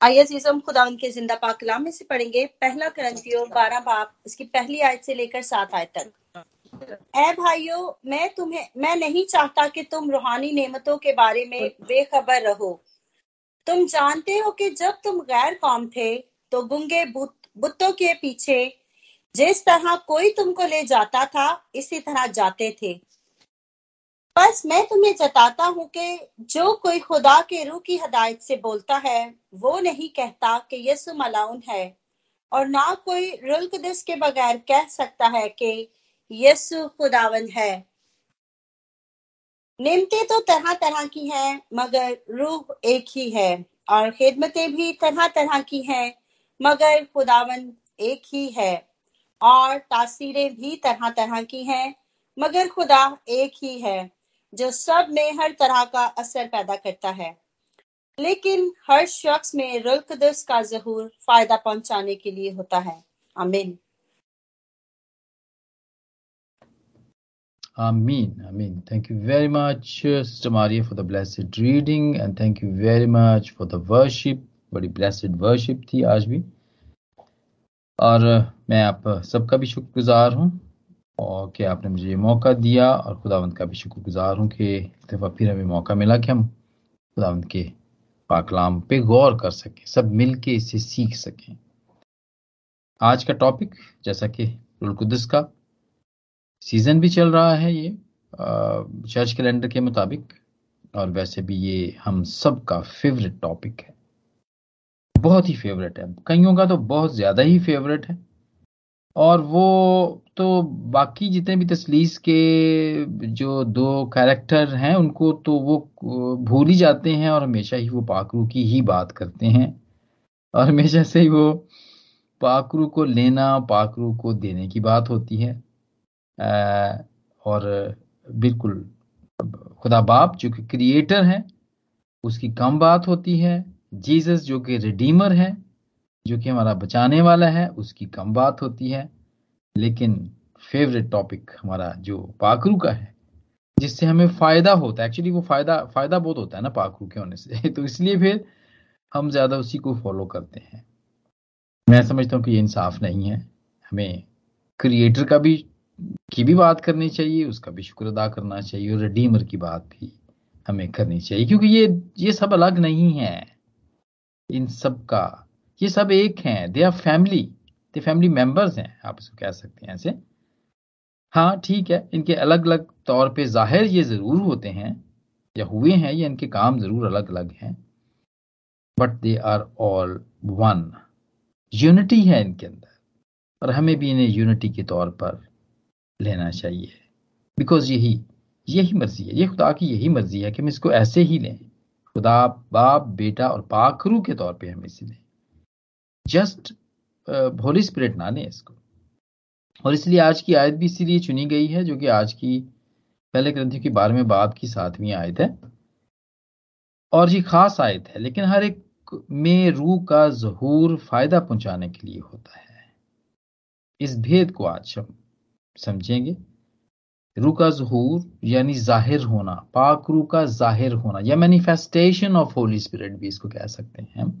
आइए हम खुदा उनके ज़िंदा पाक कलाम में से पढ़ेंगे। पहला करंथियों बारह बाप, इसकी पहली आयत से लेकर सात आयत तक। ए भाइयों, मैं तुम्हें, मैं नहीं चाहता कि तुम रूहानी नेमतों के बारे में बेखबर रहो। तुम जानते हो कि जब तुम गैर कौम थे तो गुंगे बुतों के पीछे जिस तरह कोई तुमको ले जाता था, इसी तरह जाते थे। बस मैं तुम्हें जताता हूँ कि जो कोई खुदा के रूह की हदायत से बोलता है, वो नहीं कहता कि यसु मलाउन है। और ना कोई रुल कुदस के बगैर कह सकता है कि यसु खुदावन है। निमतें तो तरह तरह की हैं, मगर रूह एक ही है। और खिदमतें भी तरह तरह की हैं, मगर खुदावन एक ही है। और तासीरें भी तरह तरह की हैं, मगर खुदा एक ही है। जो सब में हर तरह का असर पैदा करता है लेकिन हर शख्स में रुल्कदस का जहूर फ़ायदा पहुँचाने के लिए होता है आमीन Amen. Amen. Thank you very much, Sister Maria, for the blessed reading, and thank you very much for the worship. बड़ी blessed worship थी आज भी और मैं आप सबका भी शुक्रगुजार हूँ और कि आपने मुझे ये मौका दिया और खुदावंत का भी शुक्रगुजार हूँ कि एक दफ़ा फिर हमें मौका मिला कि हम खुदावंत के पाकलाम पे गौर कर सकें, सब मिल के इसे सीख सकें। आज का टॉपिक जैसा कि रुलकुदस का सीज़न भी चल रहा है ये चर्च कैलेंडर के मुताबिक, और वैसे भी ये हम सब का फेवरेट टॉपिक है। बहुत ही फेवरेट है। कईयों का तो बहुत ज़्यादा ही फेवरेट है। और वो तो बाकी जितने भी तसलीस के जो दो कैरेक्टर हैं, उनको तो वो भूल ही जाते हैं और हमेशा ही वो पाकरू की ही बात करते हैं। और हमेशा से ही वो पाकरू को लेना, पाकरू को देने की बात होती है। और बिल्कुल खुदा बाप जो कि क्रिएटर है, उसकी कम बात होती है। जीसस जो कि रिडीमर है जो कि हमारा बचाने वाला है, उसकी कम बात होती है। लेकिन फेवरेट टॉपिक हमारा जो पाखरू का है, जिससे हमें फ़ायदा होता है। एक्चुअली वो फ़ायदा फ़ायदा बहुत होता है ना पाखरू के होने से। तो इसलिए फिर हम ज़्यादा उसी को फॉलो करते हैं। मैं समझता हूँ कि ये इंसाफ नहीं है। हमें क्रिएटर का भी, की भी बात करनी चाहिए, उसका भी शुक्र अदा करना चाहिए, और रिडीमर की बात भी हमें करनी चाहिए। क्योंकि ये ये सब अलग नहीं है। इन सब का ये सब एक हैं। They are family they family members हैं, आप इसको कह सकते हैं ऐसे। हाँ ठीक है, इनके अलग अलग तौर पे ज़ाहिर ये ज़रूर होते हैं, या हुए हैं, या इनके काम ज़रूर अलग अलग हैं। But they are all one unity है इनके अंदर, और हमें भी इन्हें यूनिटी के तौर पर लेना चाहिए। बिकॉज़ यही यही मर्ज़ी है, ये खुदा की यही मर्ज़ी है कि हम इसको ऐसे ही लें। खुदा, बाप, बेटा और पाखरू के तौर पे हम इसे लें। जस्ट होली स्पिरिट ना लें इसको। और इसलिए आज की आयत भी इसीलिए चुनी गई है, जो कि आज की पहले ग्रंथियों की बारहवें बाब की सातवीं आयत है। और ये खास आयत है, लेकिन हर एक में रूह का जहूर फ़ायदा पहुँचाने के लिए होता है। इस भेद को आज हम समझेंगे। रूह का जहूर, यानी ज़ाहिर होना, पाक रूह का ज़ाहिर होना, या मैनिफेस्टेशन ऑफ़ होली स्पिरिट भी इसको कह सकते हैं हम।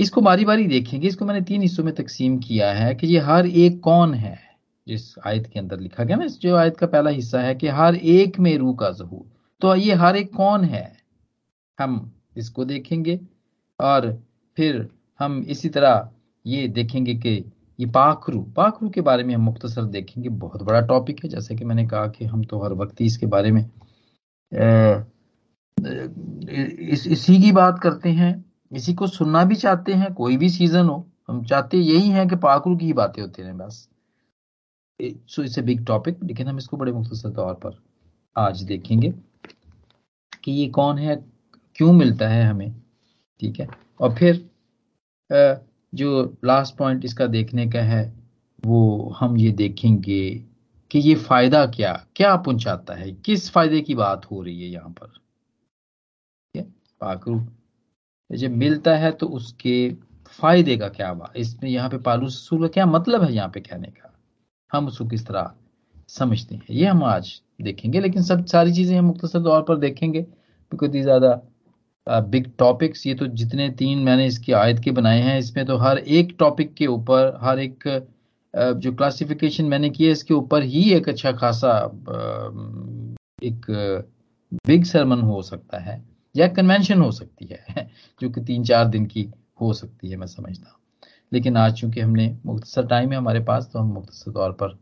इसको बारी बारी देखेंगे। इसको मैंने तीन हिस्सों में तकसीम किया है कि ये हर एक कौन है जिस आयत के अंदर लिखा गया ना इस जो आयत का पहला हिस्सा है कि हर एक में रूह का जहूर। तो ये हर एक कौन है? हम इसको देखेंगे और फिर हम इसी तरह ये देखेंगे कि ये पाखरू पाखरू के बारे में हम मुख्तसर देखेंगे। बहुत बड़ा टॉपिक है जैसे कि मैंने कहा कि हम तो हर वक्त ही इसके बारे में इस, इसी की बात करते हैं। इसी को सुनना भी चाहते हैं, कोई भी सीज़न हो, हम चाहते यही हैं कि पाकुर की ही बातें होती रहे बस। So it's a big topic लेकिन हम इसको बड़े मुख्तर तौर पर आज देखेंगे कि ये कौन है, क्यों मिलता है हमें, ठीक है? और फिर जो लास्ट पॉइंट इसका देखने का है, वो हम ये देखेंगे कि ये फ़ायदा क्या क्या पहुंचाता है, किस फ़ायदे की बात हो रही है यहाँ पर। पाकरू जब मिलता है तो उसके फ़ायदे का क्या हुआ इसमें यहाँ पे पालू रसूल का क्या मतलब है यहाँ पे कहने का? हम उसको किस तरह समझते हैं? ये हम आज देखेंगे, लेकिन सब सारी चीज़ें हम मुख्तर तौर पर देखेंगे because these are big topics ये तो जितने तीन मैंने इसकी आयत के बनाए हैं, इसमें तो हर एक टॉपिक के ऊपर, हर एक जो क्लासिफिकेशन मैंने की है, इसके ऊपर ही एक अच्छा खासा एक बिग सरमन हो सकता है। या कन्वेंशन हो सकती है, जो कि तीन चार दिन की हो सकती है, मैं समझता हूँ। लेकिन आज चूँकि हमने मुख्तर टाइम है हमारे पास तो हम मुख्तर तौर पर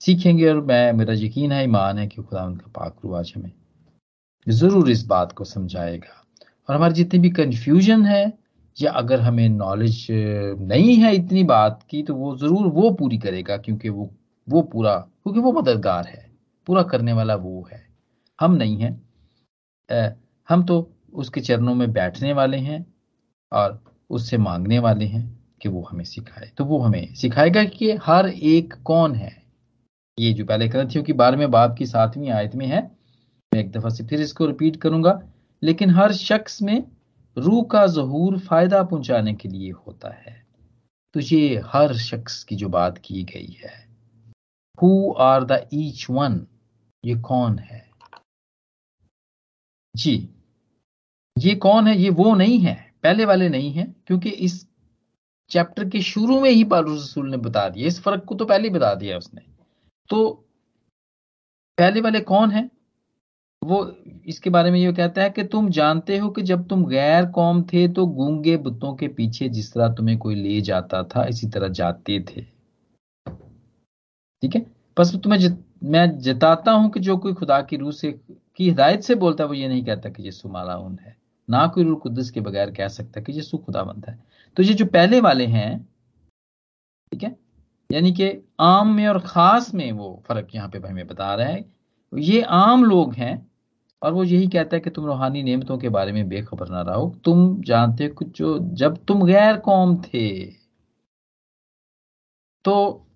सीखेंगे और मैं, मेरा यकीन है, ईमान है कि खुदा उनका पाक रू आज हमें ज़रूर इस बात को समझाएगा। और हमारी जितनी भी कंफ्यूजन है, या अगर हमें नॉलेज नहीं है इतनी बात की तो वो ज़रूर वो पूरी करेगा, क्योंकि वो वो पूरा, क्योंकि वो मददगार है। पूरा करने वाला वो है। हम नहीं हैं। हम तो उसके चरणों में बैठने वाले हैं और उससे मांगने वाले हैं कि वो हमें सिखाए। तो वो हमें सिखाएगा कि हर एक कौन है? ये जो पहले ग्रंथियों की बारहवें बाप की सातवीं आयत में है, मैं एक दफ़ा से फिर इसको रिपीट करूँगा। लेकिन हर शख्स में रूह का जहूर फ़ायदा पहुँचाने के लिए होता है। तो ये हर शख्स की जो बात की गई है who are the each one ये कौन है? जी। ये कौन है? ये वो नहीं है। पहले वाले नहीं है क्योंकि इस चैप्टर के शुरू में ही पारूस रसूल ने बता दिया। इस फ़र्क को तो पहले ही बता दिया उसने। तो पहले वाले कौन है? वो इसके बारे में ये कहता है कि तुम जानते हो कि जब तुम गैर कौम थे तो गूँगे बुतों के पीछे जिस तरह तुम्हें कोई ले जाता था इसी तरह जाते थे। ठीक है? बस तुम्हें जत, मैं जताता हूँ कि जो कोई खुदा की रूह से की हिदायत से बोलता है वो ये नहीं कहता कि यीशु मालाउन है। ना कोई रूह कुद्दस के बगैर कह सकता कि यीशु खुदाबंद है। तो ये जो पहले वाले हैं, ठीक है? यानी कि आम में और खास में वो फ़र्क यहाँ पे हमें बता रहा है। ये आम लोग हैं और वो यही कहता है कि तुम रूहानी नियमतों के बारे में बेखबर ना रहो। तुम जानते हो जो जब तुम गैर कौम थे। तो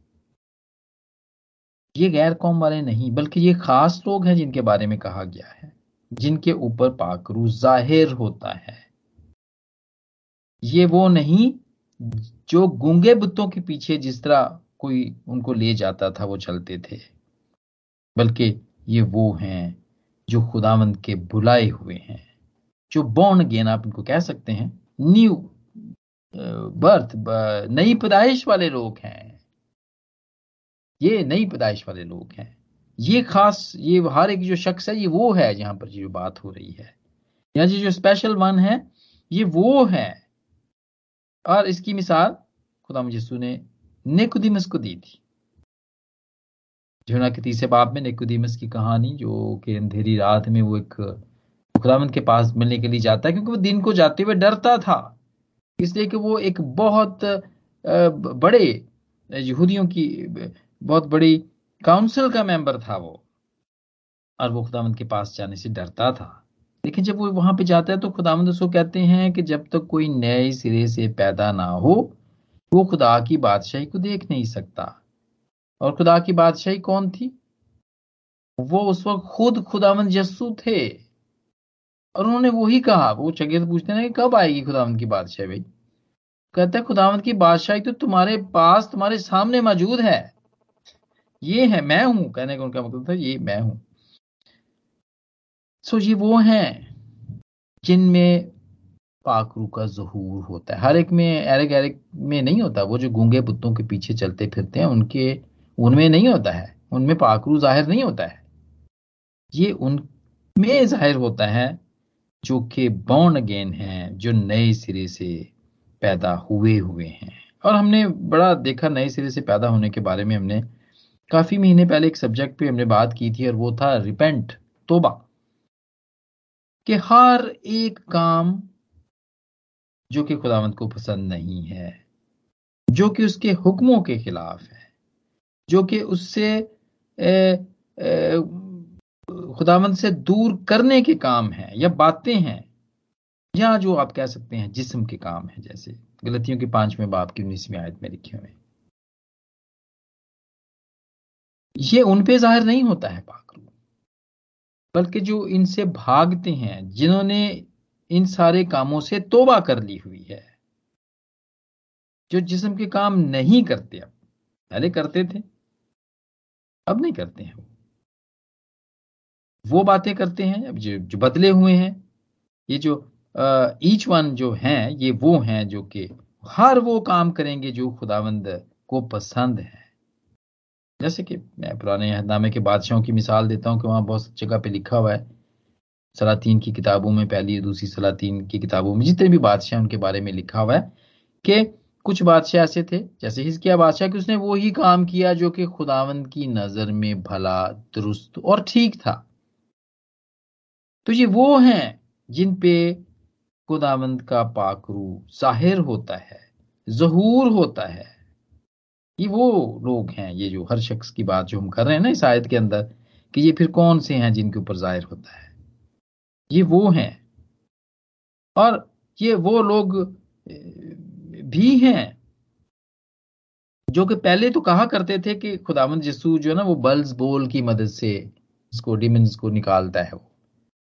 ये गैर कौम वाले नहीं, बल्कि ये खास लोग हैं जिनके बारे में कहा गया है। जिनके ऊपर पाकरू ज़ाहिर होता है। ये वो नहीं जो गूँगे बुतों के पीछे जिस तरह कोई उनको ले जाता था, वो चलते थे। बल्कि ये वो हैं जो खुदावंद के बुलाए हुए हैं। जो बॉर्न गेन आप इनको कह सकते हैं। न्यू बर्थ नई पैदाइश वाले लोग हैं। ये नई पैदाइश वाले लोग हैं। ये खास, ये हर एक जो शख्स है, ये वो है जहाँ पर जो बात हो रही है। या जो स्पेशल वन है, ये वो है। और इसकी मिसाल, खुदा मुझे ने नेकुदिमस को दी थी। जोना के तीसरे बाप में नेकुदीमस की कहानी, जो कि अंधेरी रात में वो एक खुदामंद के पास मिलने के लिए जाता है, क्योंकि वो दिन को जाते हुए डरता था। इसलिए कि वो एक बहुत बड़े यहूदियों की बहुत बड़ी काउंसिल का मेंबर था वो। और वो खुदामंद के पास जाने से डरता था। लेकिन जब वो वहाँ पे जाता है तो खुदामंद उसको कहते हैं कि जब तक तो कोई नए सिरे से पैदा ना हो, वो खुदा की बादशाही को देख नहीं सकता। और खुदा की बादशाही कौन थी? वो उस वक्त खुद खुदामंद यस्सु थे। और उन्होंने वही कहा। वो चगे से पूछते हैं कि कब आएगी खुदावंद की बादशाही भाई? कहते हैं खुदावंद की बादशाही तो तुम्हारे पास, तुम्हारे सामने मौजूद है। ये है, मैं हूँ, कहने का उनका मतलब था, ये मैं हूँ। सो ये वो हैं, जिनमें पाकरू का जहूर होता है। हर एक में एरिक एरिक में नहीं होता, वो जो गूँगे बुतों के पीछे चलते फिरते हैं, उनके, उनमें नहीं होता है। उनमें पाकरू ज़ाहिर नहीं होता है। ये उनमें ज़ाहिर होता है, जो कि बॉन्ड अगेन हैं, जो नए सिरे से पैदा हुए हुए हैं। और हमने बड़ा देखा, नए सिरे से पैदा होने के बारे में हमने काफ़ी महीने पहले एक सब्जेक्ट पे हमने बात की थी और वो था रिपेंट तोबा। कि हर एक काम जो कि खुदावंत को पसंद नहीं है, जो कि उसके हुक्मों के खिलाफ है, जो कि उससे खुदावंत से दूर करने के काम है या बातें हैं, या जो आप कह सकते हैं जिस्म के काम है, जैसे गलतियों के पाँचवें बाप की उन्नीसवीं आयत में लिखे हुए ये उन पे ज़ाहिर नहीं होता है पाकरू। बल्कि जो इनसे भागते हैं जिन्होंने इन सारे कामों से तोबा कर ली हुई है जो जिस्म के काम नहीं करते अब पहले करते थे अब नहीं करते हैं वो। वो बातें करते हैं अब जो, जो बदले हुए हैं ये जो ईच वन जो हैं ये वो हैं जो कि हर वो काम करेंगे जो खुदावंद को पसंद है। जैसे कि मैं पुराने अहदनामे के बादशाहों की मिसाल देता हूँ कि वहाँ बहुत जगह पे लिखा हुआ है। सलातीन की किताबों में पहली दूसरी सलातीन की किताबों में जितने भी बादशाह उनके बारे में लिखा हुआ है कि कुछ बादशाह ऐसे थे, जैसे हिजकिया बादशाह कि उसने वो ही काम किया जो कि खुदावंद की नज़र में भला, दुरुस्त और ठीक था। तो ये वो हैं जिन पे खुदावंद का पाकरू ज़ाहिर होता है, जहूर होता है। ये वो लोग हैं, ये जो हर शख्स की बात जो हम कर रहे हैं ना इस आयत के अंदर, कि ये फिर कौन से हैं जिनके ऊपर ज़ाहिर होता है? ये वो हैं। और ये वो लोग भी हैं, जो कि पहले तो कहा करते थे कि खुदावंद यस्सू जो है ना, वो बल्स बोल की मदद से इसको डिमंस को निकालता है वो,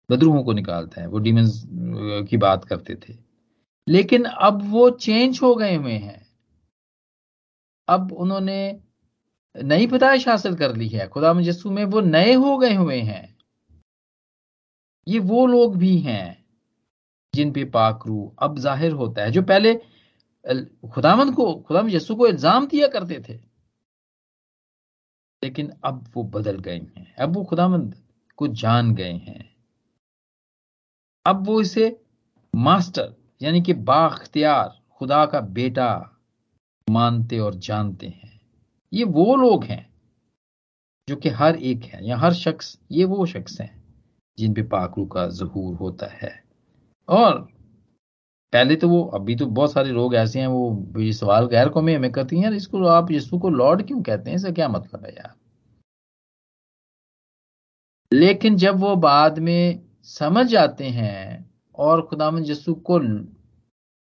बदरूहों को निकालता है, वो डिमंस की बात करते थे। लेकिन अब वो चेंज हो गए हुए हैं। अब उन्होंने नई पैदाइश हासिल कर ली है। खुदा यसू में वो नए हो गए हुए हैं। ये वो लोग भी हैं जिन पे पाकरू अब ज़ाहिर होता है। जो पहले खुदामंद को खुदाम यसु को इल्ज़ाम दिया करते थे, लेकिन अब वो बदल गए हैं। अब वो खुदामंद को जान गए हैं। अब वो इसे मास्टर, यानी कि बाख्तियार, खुदा का बेटा मानते और जानते हैं। ये वो लोग हैं जो कि हर एक है या हर शख्स, ये वो शख्स हैं जिन पे पाकरू का जहूर होता है। और पहले तो वो, अभी तो बहुत सारे लोग ऐसे हैं, वो ये सवाल गैर कौमी हमें करती हैं इसको आप यीशु को लॉर्ड क्यों कहते हैं? इसका क्या मतलब है यार? लेकिन जब वो बाद में समझ जाते हैं और खुदाम यीशु को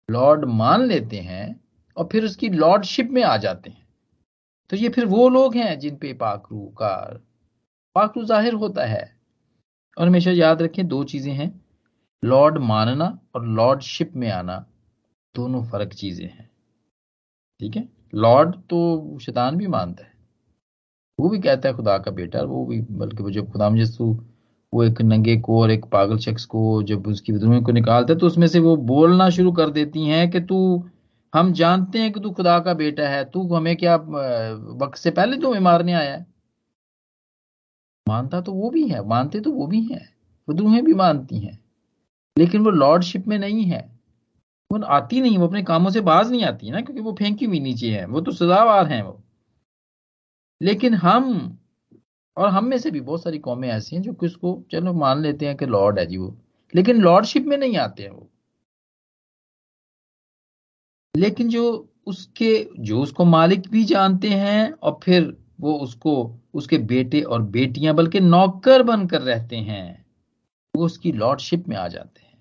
लॉर्ड मान लेते हैं और फिर उसकी लॉर्डशिप में आ जाते हैं। तो ये फिर वो लोग हैं जिन पे पाकरू का पाकरू ज़ाहिर होता है। और हमेशा याद रखें, दो चीज़ें हैं लॉर्ड मानना और लॉर्डशिप में आना। दोनों फ़र्क चीज़ें हैं। ठीक है? लॉर्ड तो शैतान भी मानता है। वो भी कहता है खुदा का बेटा, वो भी, बल्कि जब खुदाम जस्सू वो एक नंगे को और एक पागल शख्स को जब उसकी विद्रोह को निकालता है तो उसमें से वो बोलना शुरू कर देती हैं कि तू हम जानते हैं कि तू खुदा का बेटा है, तू हमें क्या वक्त से पहले तुम्हें मारने आया है? मानता तो वो भी है, मानते तो वो भी हैं विद्रोहें भी मानती हैं, लेकिन वो लॉर्डशिप में नहीं है। वो आती नहीं, वो अपने कामों से बाज नहीं आती ना, क्योंकि वो फेंकी हुई नीचे है, वो तो सजावार हैं वो। लेकिन हम, और हम में से भी बहुत सारी कौमें ऐसी हैं जो कि उसको चलो मान लेते हैं कि लॉर्ड है जी वो, लेकिन लॉर्डशिप में नहीं आते हैं वो। लेकिन जो उसके, जो उसको मालिक भी जानते हैं और फिर वो उसको, उसके बेटे और बेटियाँ बल्कि नौकर बनकर रहते हैं, वो उसकी लॉर्डशिप में आ जाते हैं।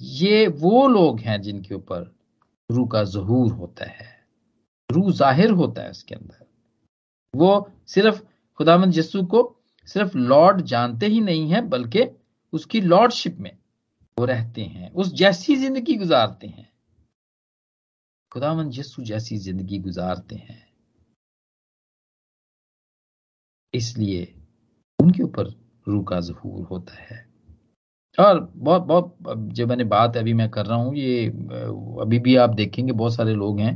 ये वो लोग हैं जिनके ऊपर रू का जहूर होता है, रू ज़ाहिर होता है उसके अंदर। वो सिर्फ़ खुदामंद यस्सु को सिर्फ़ लॉर्ड जानते ही नहीं है, बल्कि उसकी लॉर्डशिप में वो रहते हैं, उस जैसी ज़िंदगी गुजारते हैं। खुदामंद यस्सु जैसी ज़िंदगी गुजारते हैं। इसलिए उनके ऊपर रूह का जहूर होता है। और बहुत बहुत जो मैंने बात अभी मैं कर रहा हूँ, ये अभी भी आप देखेंगे, बहुत सारे लोग हैं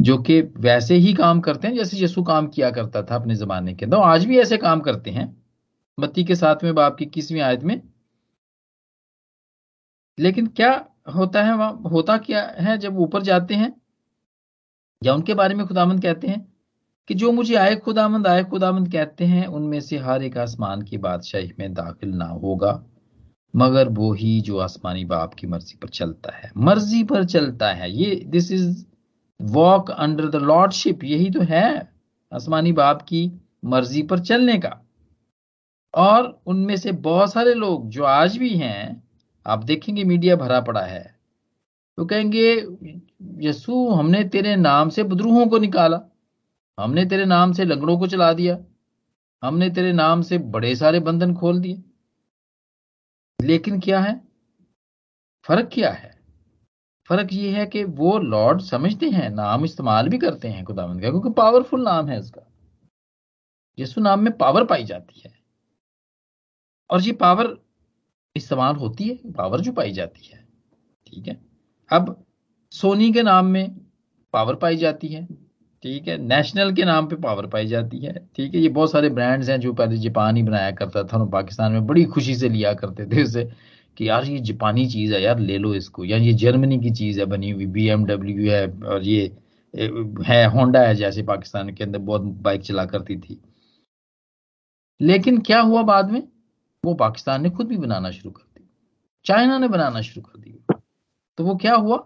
जो कि वैसे ही काम करते हैं, जैसे यीशु काम किया करता था अपने जमाने के अंदर आज भी ऐसे काम करते हैं। बत्ती के साथ में बाप की किसवीं आयत में। लेकिन क्या होता है, वहाँ होता क्या है, जब ऊपर जाते हैं, या उनके बारे में खुदामंद कहते हैं, कि जो मुझे आए खुदामंद आए खुदामंद कहते हैं, उनमें से हर एक आसमान की बादशाही में दाखिल ना होगा, मगर वो ही जो आसमानी बाप की मर्ज़ी पर चलता है। मर्ज़ी पर चलता है। ये this is walk under the lordship यही तो है आसमानी बाप की मर्ज़ी पर चलने का। और उनमें से बहुत सारे लोग जो आज भी हैं आप देखेंगे मीडिया भरा पड़ा है। तो कहेंगे यसु हमने तेरे नाम से बदरूहों को निकाला। हमने तेरे नाम से लंगड़ों को चला दिया। हमने तेरे नाम से बड़े सारे बंधन खोल दिए। लेकिन क्या है? फ़र्क क्या है? फ़र्क ये है कि वो लॉर्ड समझते हैं, नाम इस्तेमाल भी करते हैं, खुदावंद का, क्योंकि पावरफुल नाम है उसका। यसु नाम में पावर पाई जाती है। और ये पावर इस्तेमाल होती है पावर जो पाई जाती है, ठीक है? अब सोनी के नाम में पावर पाई जाती है, ठीक है? नेशनल के नाम पे पावर पाई जाती है, ठीक है? ये बहुत सारे ब्रांड्स हैं जो पहले जापान ही बनाया करता था, और पाकिस्तान में बड़ी खुशी से लिया करते थे उसे कि यार ये जापानी चीज़ है, यार ले लो इसको, या ये जर्मनी की चीज़ है बनी हुई बी है, और ये है होंडा है जैसे पाकिस्तान के अंदर बहुत बाइक चला करती थी। लेकिन क्या हुआ बाद में? वो पाकिस्तान ने खुद भी बनाना शुरू कर दी चाइना ने बनाना शुरू कर दिया। तो वो क्या हुआ?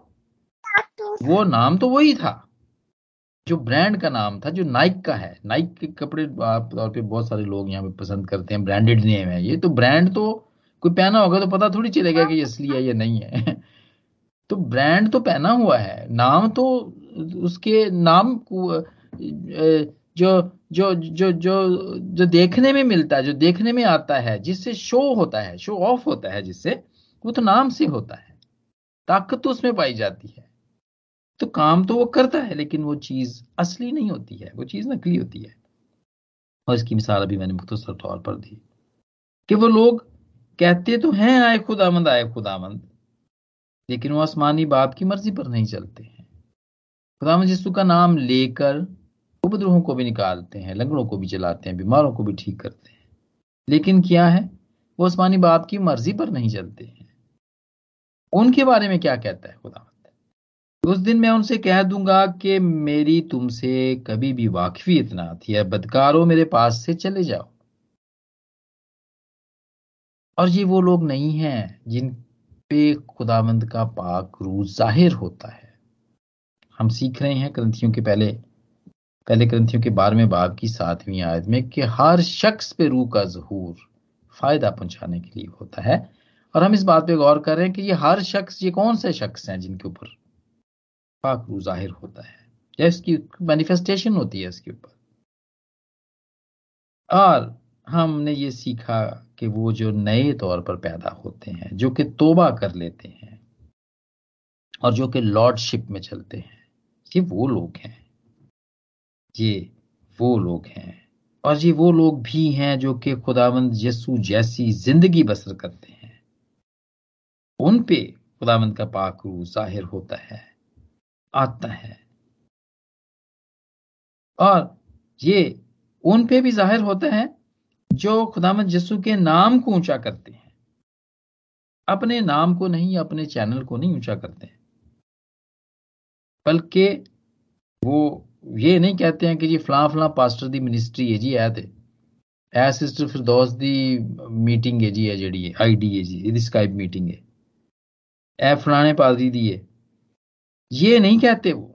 वो नाम तो वही था जो ब्रांड का नाम था जो नाइक का है। नाइक के कपड़े तौर पे बहुत सारे लोग यहाँ पे पसंद करते हैं ब्रांडेड नेम है ये। तो ब्रांड तो कोई पहना होगा तो पता थोड़ी चलेगा कि असली है या नहीं है। तो ब्रांड तो पहना हुआ है। नाम तो उसके नाम जो जो जो जो जो देखने में मिलता है, जो देखने में आता है, जिससे शो होता है शो ऑफ़ होता है जिससे, वो तो नाम से होता है। ताकत तो उसमें पाई जाती है। तो काम तो वो करता है, लेकिन वो चीज़ असली नहीं होती है, वो चीज़ नकली होती है। और इसकी मिसाल अभी मैंने मुख्तर तौर पर दी, कि वो लोग कहते तो हैं, आए खुदामंद आए खुदामंद, लेकिन वो आसमानी बाप की मर्ज़ी पर नहीं चलते हैं। खुदामंद यीशु का नाम लेकर उपद्रोहों को भी निकालते हैं, लंगड़ों को भी चलाते हैं, बीमारों को भी ठीक करते हैं। लेकिन क्या है? वो आसमानी बाप की मर्ज़ी पर नहीं चलते हैं। उनके बारे में क्या कहता है खुदा? उस दिन मैं उनसे कह दूँगा कि मेरी तुमसे कभी भी वाकफियत ना थी बदकारो मेरे पास से चले जाओ। और ये वो लोग नहीं हैं जिन पे खुदावंद का पाक रू ज़ाहिर होता है। हम सीख रहे हैं, ग्रंथियों के पहले पहले ग्रंथियों के बारहवें बाब की सातवीं आयत में कि हर शख्स पे रूह का जहूर फ़ायदा पहुँचाने के लिए होता है। और हम इस बात पे गौर कर रहे हैं कि ये हर शख्स, ये कौन से शख्स हैं जिनके ऊपर पाक रू ज़ाहिर होता है? या इसकी मैनिफेस्टेशन होती है इसके ऊपर? और हमने ये सीखा कि वो जो नए तौर पर पैदा होते हैं, जो कि तोबा कर लेते हैं और जो कि लॉर्डशिप में चलते हैं, ये वो लोग हैं। ये वो लोग हैं। और ये वो लोग भी हैं जो कि खुदावंद यसु जैसी ज़िंदगी बसर करते हैं। उन पे खुदावंद का पाक ज़ाहिर होता है, आता है। और ये उन पे भी ज़ाहिर होता है जो खुदामद यसु के नाम को ऊँचा करते हैं। अपने नाम को नहीं, अपने चैनल को नहीं ऊँचा करते। हैं बल्कि वो ये नहीं कहते हैं कि जी फलां फलां पास्टर दी मिनिस्ट्री है जी है ए सिस्टर फिरदौस दी मीटिंग है जी है जेडी है आईडी है जी ਇਹਦੀ स्काइप मीटिंग है ए फलाने पादरी दी है ये नहीं कहते वो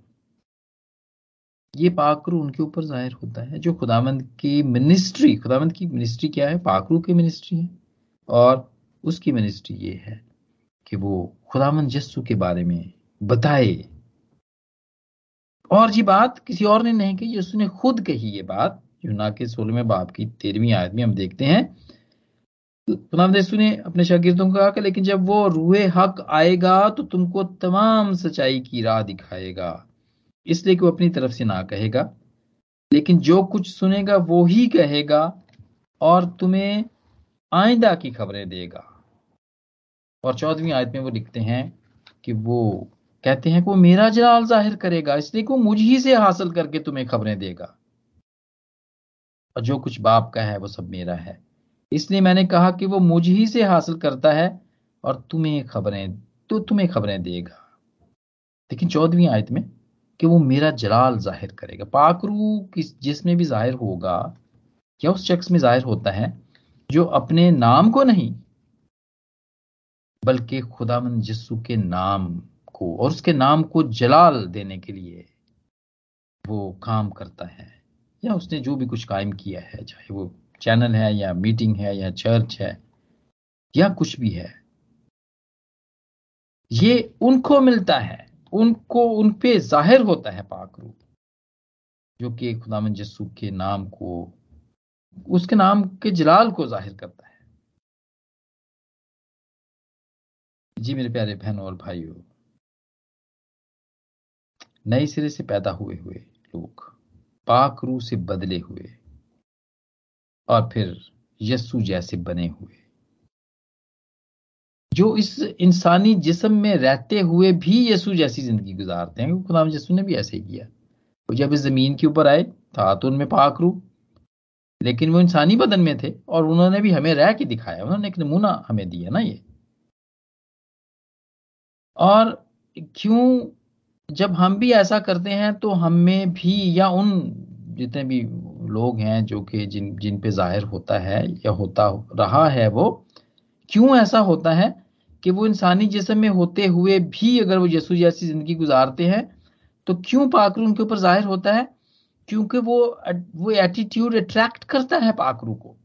ये पाकरू उनके ऊपर जाहिर होता है जो खुदामंद की मिनिस्ट्री खुदामंद की मिनिस्ट्री क्या है पाकरू की मिनिस्ट्री है और उसकी मिनिस्ट्री ये है कि वो खुदामंद जस्सू के बारे में बताए और ये बात किसी और ने नहीं कही यसु ने खुद कही ये बात यूना के सोलहवें बाप की तेरहवीं आयत में हम देखते हैं। खुदाम यसु ने अपने शागिर्दों को कहा कि लेकिन जब वो रूए हक आएगा तो तुमको तमाम सच्चाई की राह दिखाएगा। इसलिए कि वो अपनी तरफ़ से ना कहेगा, लेकिन जो कुछ सुनेगा, वो ही कहेगा और तुम्हें आइंदा की खबरें देगा। और चौदहवीं आयत में वो लिखते हैं कि वो कहते हैं कि वो मेरा जलाल ज़ाहिर करेगा, इसलिए कि वो मुझ ही से हासिल करके तुम्हें खबरें देगा। और जो कुछ बाप का है, वो सब मेरा है। इसलिए मैंने कहा कि वो मुझ ही से हासिल करता है और तुम्हें खबरें तो तुम्हें खबरें देगा। लेकिन चौदहवीं आयत में कि वो मेरा जलाल ज़ाहिर करेगा। पाकरू किस, जिसमें भी ज़ाहिर होगा क्या उस शख्स में ज़ाहिर होता है, जो अपने नाम को नहीं, बल्कि खुदा खुदामंद यस्सु के नाम को और उसके नाम को जलाल देने के लिए वो काम करता है या उसने जो भी कुछ कायम किया है, चाहे वो चैनल है या मीटिंग है या चर्च है या कुछ भी है, ये उनको मिलता है, उनको, उन पे ज़ाहिर होता है पाक रूप, जो कि खुदाम जस्सू के नाम को, उसके नाम के जलाल को ज़ाहिर करता है। जी मेरे प्यारे बहनों और भाइयों नए सिरे से पैदा हुए हुए लोग, पाक रू से बदले हुए और फिर यस्सु जैसे बने हुए। जो इस इंसानी जिस्म में रहते हुए भी यसु जैसी ज़िंदगी गुजारते हैं खुदा यसु ने भी ऐसे ही किया। वो जब इस ज़मीन के ऊपर आए, था तो उनमें पाक रू लेकिन वो इंसानी बदन में थे और उन्होंने भी हमें रह के दिखाया। उन्होंने एक नमूना हमें दिया ना ये। और क्यों जब हम भी ऐसा करते हैं तो हमें भी या उन जितने भी लोग हैं जो कि जिन जिन पे ज़ाहिर होता है या होता रहा है वो, क्यों ऐसा होता है कि वो इंसानी जिसम में होते हुए भी अगर वो यसु जैसी ज़िंदगी गुजारते हैं तो क्यों पाकरू उनके ऊपर ज़ाहिर होता है? क्योंकि वो वो एटीट्यूड अट्रैक्ट करता है पाकरू को।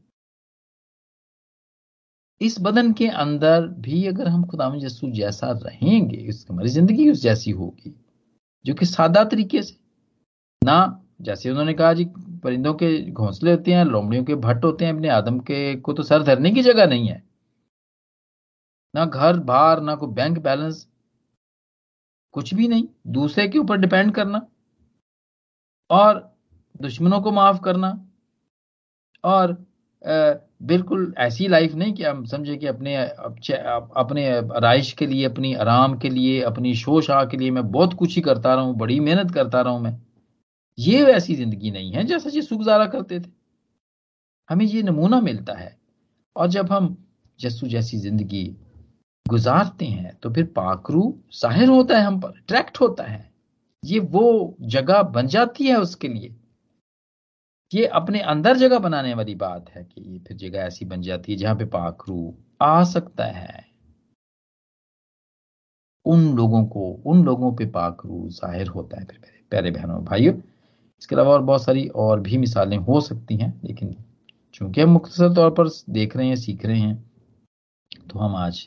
इस बदन के अंदर भी अगर हम खुदा यसु जैसा रहेंगे हमारी ज़िंदगी उस जैसी होगी जो कि सादा तरीके से। ना, जैसे उन्होंने कहा जी, परिंदों के घोंसले होते हैं, लोमड़ियों के भट्ट होते हैं, अपने आदम के, को तो सर धरने की जगह नहीं है। ना घर बार ना कोई बैंक बैलेंस, कुछ भी नहीं। दूसरे के ऊपर डिपेंड करना। और दुश्मनों को माफ़ करना। और बिल्कुल ऐसी लाइफ नहीं कि हम समझे कि अपने अपने राइश के लिए, अपनी आराम के लिए, अपनी शो शाह के लिए मैं बहुत कुछ ही करता रहा हूँ, बड़ी मेहनत करता रहा हूँ मैं। ये वैसी ज़िंदगी नहीं है जैसा ये सुख गुजारा करते थे। हमें ये नमूना मिलता है। और जब हम जस्सू जैसी ज़िंदगी गुजारते हैं तो फिर पाकरू ज़ाहिर होता है हम पर अट्रैक्ट होता है। ये वो जगह बन जाती है उसके लिए। ये अपने अंदर जगह बनाने वाली बात है कि ये फिर जगह ऐसी बन जाती है जहाँ पे पाखरू आ सकता है। उन लोगों को, उन लोगों पे पाखरू ज़ाहिर होता है फिर मेरे प्यारे बहनों भाइयों। इसके अलावा और बहुत सारी और भी मिसालें हो सकती हैं, लेकिन चूँकि हम मुख्तर तौर पर देख रहे हैं, सीख रहे हैं तो हम आज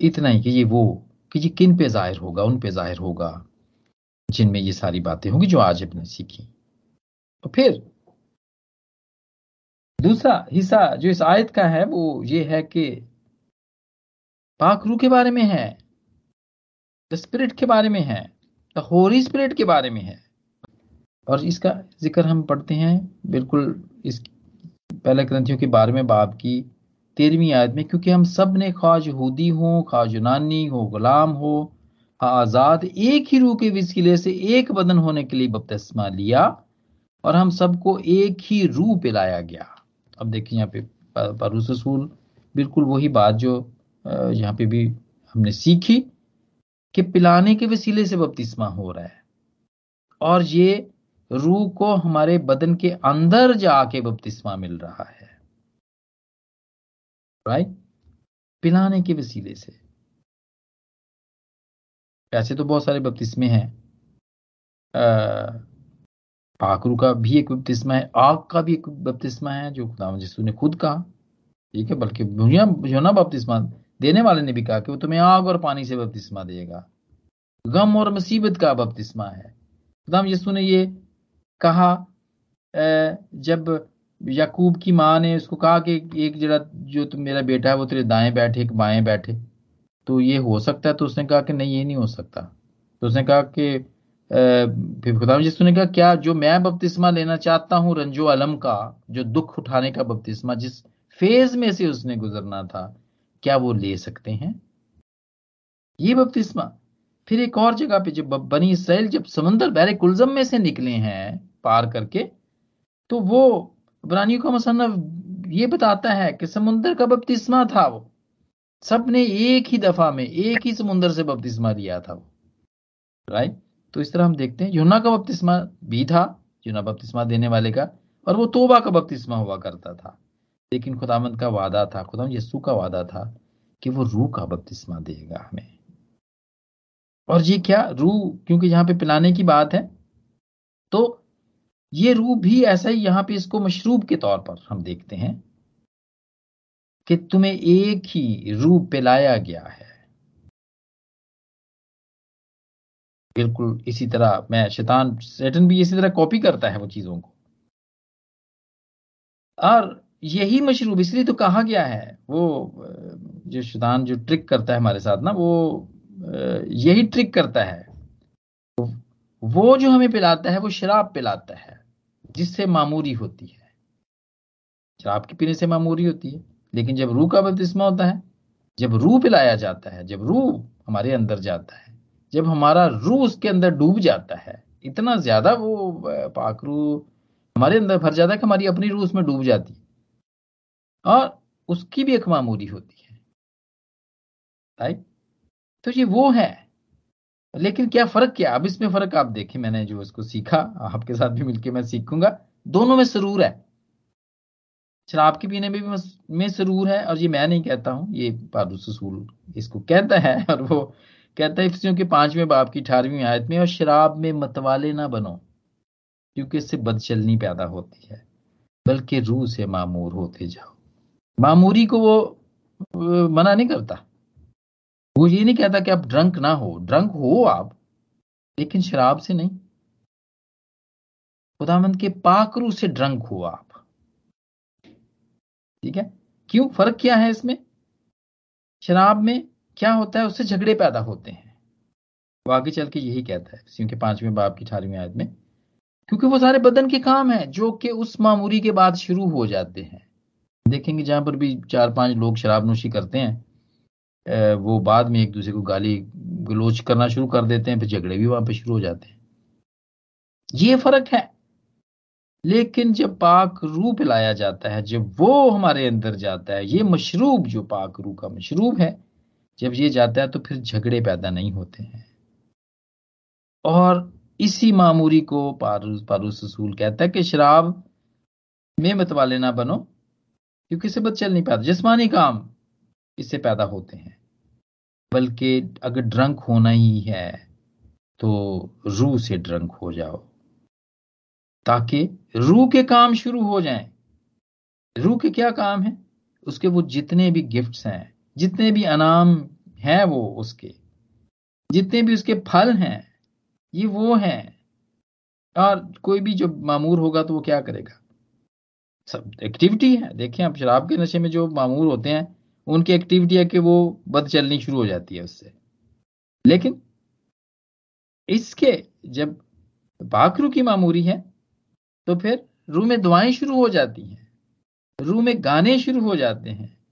इतना ही कि ये वो, कि ये किन पे ज़ाहिर होगा, उन पे ज़ाहिर होगा, जिनमें ये सारी बातें होंगी जो आज अपने सीखी। तो फिर दूसरा हिस्सा जो इस आयत का है, वो ये है कि पाखरू के बारे में है द स्पिरिट के बारे में है द होली स्पिरिट के बारे में है। और इसका ज़िक्र हम पढ़ते हैं बिल्कुल इस पहले ग्रंथियों के बारे में बाप की तेरहवीं आयत में, क्योंकि हम सबने ख्वाज यहूदी हो, ख्वाज यूनानी हो, गुलाम हो, आज़ाद एक ही रूह के वसीले से एक बदन होने के लिए बपतिस्मा लिया। और हम सबको एक ही रूह पिलाया गया। अब देखिए यहाँ पे परूस रसूल, बिल्कुल वही बात जो यहाँ पे भी हमने सीखी कि पिलाने के वसीले से बपतिस्मा हो रहा है। और ये रूह को हमारे बदन के अंदर जाके बपतिस्मा मिल रहा है। राइट पिलाने के वसीले से। ऐसे तो बहुत सारे बपतिस्मे हैं। पाखरू का भी एक बपतिस्मा है, आग का भी एक बपतिस्मा है, जो खुदा जिसु ने खुद कहा। ठीक है, बल्कि योना बपतिस्मा देने वाले ने भी कहा कि वो तुम्हें आग और पानी से बपतिस्मा देगा। गम और मुसीबत का बपतिस्मा है। खुदाम यीशु ने ये कहा जब याकूब की माँ ने उसको कहा कि एक जरा जो तुम मेरा बेटा है, वो तेरे दाएँ बैठे, एक बाएँ बैठे तो ये हो सकता है? तो उसने कहा कि नहीं, ये नहीं हो सकता। तो उसने कहा कि फिर खुदा यीशु ने कहा, क्या जो मैं बपतिस्मा लेना चाहता हूँ रंजो अलम का, जो दुख उठाने का बपतिस्मा जिस फ़ेज़ में से उसने गुजरना था, क्या वो ले सकते हैं? ये बपतिस्मा। फिर एक और जगह पे जब बनी इसराइल, जब समंदर बहरे कुलजम में से निकले हैं, पार करके तो वो इब्रानियों का मसनफ ये बताता है कि समुन्द्र का बपतिस्मा था वो। सबने एक ही दफ़ा में एक ही समुन्द्र से बपतिस्मा लिया था वो। राइट? तो इस तरह हम देखते हैं यूना का बपतिस्मा भी था यूना बपतिस्मा देने वाले का, और वो तोबा का बपतिस्मा हुआ करता था। लेकिन खुदामंद का वादा था खुदाम यस्सु का वादा था कि वो रूह का बपतिस्मा देगा हमें। और ये क्या? रूह, क्योंकि यहाँ पे पिलाने की बात है तो ये रूह भी ऐसा ही यहाँ पे इसको मशरूब के तौर पर हम देखते हैं कि तुम्हें एक ही रूह पिलाया गया है। बिल्कुल इसी तरह, मैं शैतान सेटन भी इसी तरह कॉपी करता है वो चीज़ों को। और यही मशरूब, इसलिए तो कहा गया है, वो जो शैतान जो ट्रिक करता है हमारे साथ ना, वो यही ट्रिक करता है। वो जो हमें पिलाता है, वो शराब पिलाता है, जिससे मामूरी होती है। शराब के पीने से मामूरी होती है, लेकिन जब रूह का बपतिस्मा होता है, जब रूह पिलाया जाता है, जब रूह हमारे अंदर जाता है जब हमारा रूह उसके अंदर डूब जाता है, इतना ज़्यादा वो पाक रूह हमारे अंदर भर जाता है कि हमारी अपनी रूह उसमें डूब जाती है। और उसकी भी एक मामूरी होती है। राइट तो ये वो है। लेकिन क्या फ़र्क क्या? अब इसमें फ़र्क आप देखें मैंने जो इसको सीखा, आपके साथ भी मिलकर मैं सीखूँगा। दोनों में सरूर है। शराब के पीने में भी में सरूर है, और ये मैं नहीं कहता हूँ, ये पारू ससूल इसको कहता है, और वो कहता है के पाँचवें बाप की अठारहवीं आयत में, और शराब में मतवाले ना बनो, क्योंकि इससे बदचलनी पैदा होती है, बल्कि रूह से मामूर होते जाओ। मामूरी को वो मना नहीं करता। वो ये नहीं कहता कि आप ड्रंक ना हो। ड्रंक हो आप, लेकिन शराब से नहीं। खुदामंद के पाकरू से ड्रंक हो आप। ठीक है? क्यों? फ़र्क क्या है इसमें? शराब में क्या होता है, उससे झगड़े पैदा होते हैं। वो आगे चल के यही कहता है क्योंकि पाँचवें बाप की अठारहवीं आयत में, क्योंकि वो सारे बदन के काम है, जो कि उस मामूरी के बाद शुरू हो जाते हैं। देखेंगे जहाँ पर भी चार पाँच लोग शराब नोशी करते हैं वो बाद में एक दूसरे को गाली गलोच करना शुरू कर देते हैं, फिर झगड़े भी वहाँ पर शुरू हो जाते हैं। ये फ़र्क है। लेकिन जब पाक रू पिलाया जाता है, जब वो हमारे अंदर जाता है, ये मशरूब जो पाक रू का मशरूब है जब ये जाता है तो फिर झगड़े पैदा नहीं होते हैं। और इसी मामूरी को पारूस पारूस रसूल कहता है कि शराब में मतवाले ना बनो, क्योंकि इसे बच्चे नहीं पाता। जिसमानी काम इससे पैदा होते हैं। बल्कि अगर ड्रंक होना ही है तो रूह से ड्रंक हो जाओ, ताकि रूह के काम शुरू हो जाएँ। रूह के क्या काम है? उसके वो जितने भी गिफ्ट्स हैं जितने भी अनाम हैं वो उसके, जितने भी उसके फल हैं, ये वो हैं। और कोई भी जो मामूर होगा तो वो क्या करेगा? सब एक्टिविटी है। देखिए आप शराब के नशे में जो मामूर होते हैं, उनकी एक्टिविटी है कि वो बद चलनी शुरू हो जाती है उससे। लेकिन इसके जब बाकरू की मामूरी है तो फिर रूह में दुआएँ शुरू हो जाती हैं, रूह में गाने शुरू हो जाते हैं